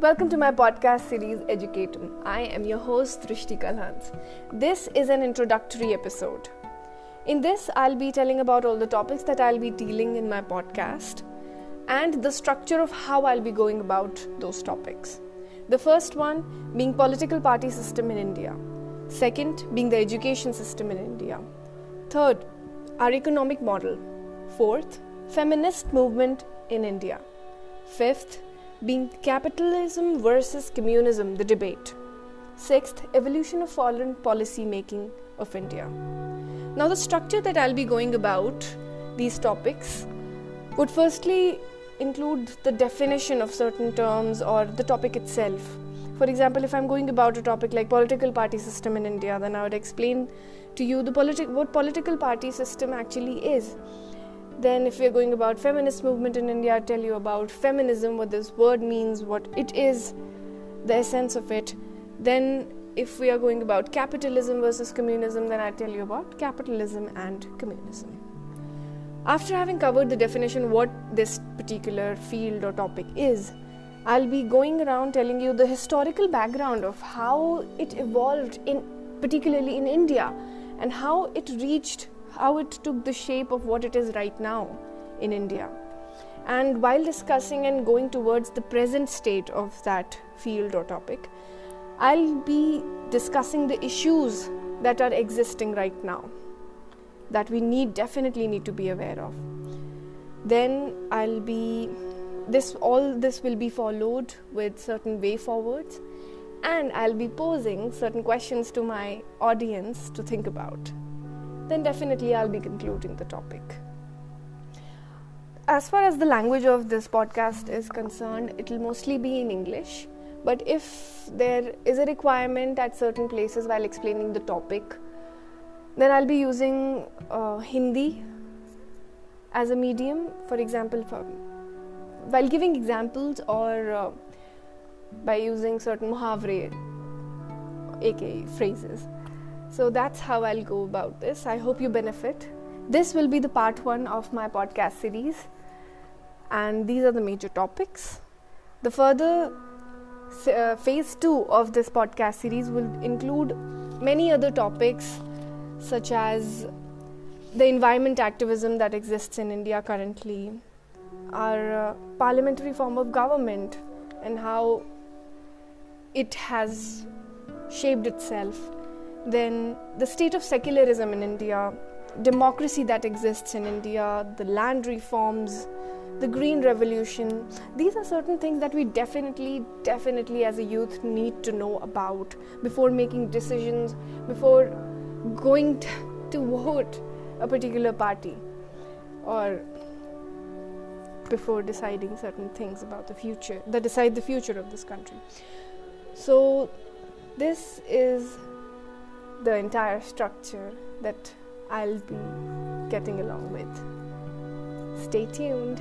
Welcome to my podcast series Educatum. I am your host Drishti Kalhans. This is an introductory episode. In this, I'll be telling about all the topics that I'll be dealing in my podcast and the structure of how I'll be going about those topics. The first one being political party system in India. Second being the education system in India. Third, our economic model. Fourth, feminist movement in India. Fifth, being capitalism versus communism, the debate. Sixth, evolution of foreign policy making of India. Now, the structure that I'll be going about these topics would firstly include the definition of certain terms or the topic itself. For example, if I'm going about a topic like political party system in India, then I would explain to you the politi- what political party system actually is. Then, if we're going about feminist movement in India, I'll tell you about feminism, what this word means, what it is, the essence of it. Then, if we are going about capitalism versus communism, then I tell you about capitalism and communism. After having covered the definition what this particular field or topic is, I'll be going around telling you the historical background of how it evolved in particularly in India and how it reached how it took the shape of what it is right now in India. And while discussing and going towards the present state of that field or topic, I'll be discussing the issues that are existing right now that we need definitely need to be aware of then i'll be this all this will be followed with certain way forwards and i'll be posing certain questions to my audience to think about then definitely i'll be concluding the topic. As far as the language of this podcast is concerned it'll mostly be in english. But if there is a requirement at certain places while explaining the topic then I'll be using uh, Hindi as a medium, for example, for, while giving examples or uh, by using certain muhavre, aka phrases. So that's how I'll go about this. I hope you benefit. This will be the part one of my podcast series, and these are the major topics. The further uh, phase two of this podcast series will include many other topics such as the environment activism that exists in India currently, our uh, parliamentary form of government, and how it has shaped itself, then the state of secularism in India, democracy that exists in India, the land reforms, the green revolution. These are certain things that we definitely, definitely as a youth need to know about before making decisions, before going to vote a particular party or before deciding certain things about the future that decide the future of this country so this is the entire structure that i'll be getting along with. Stay tuned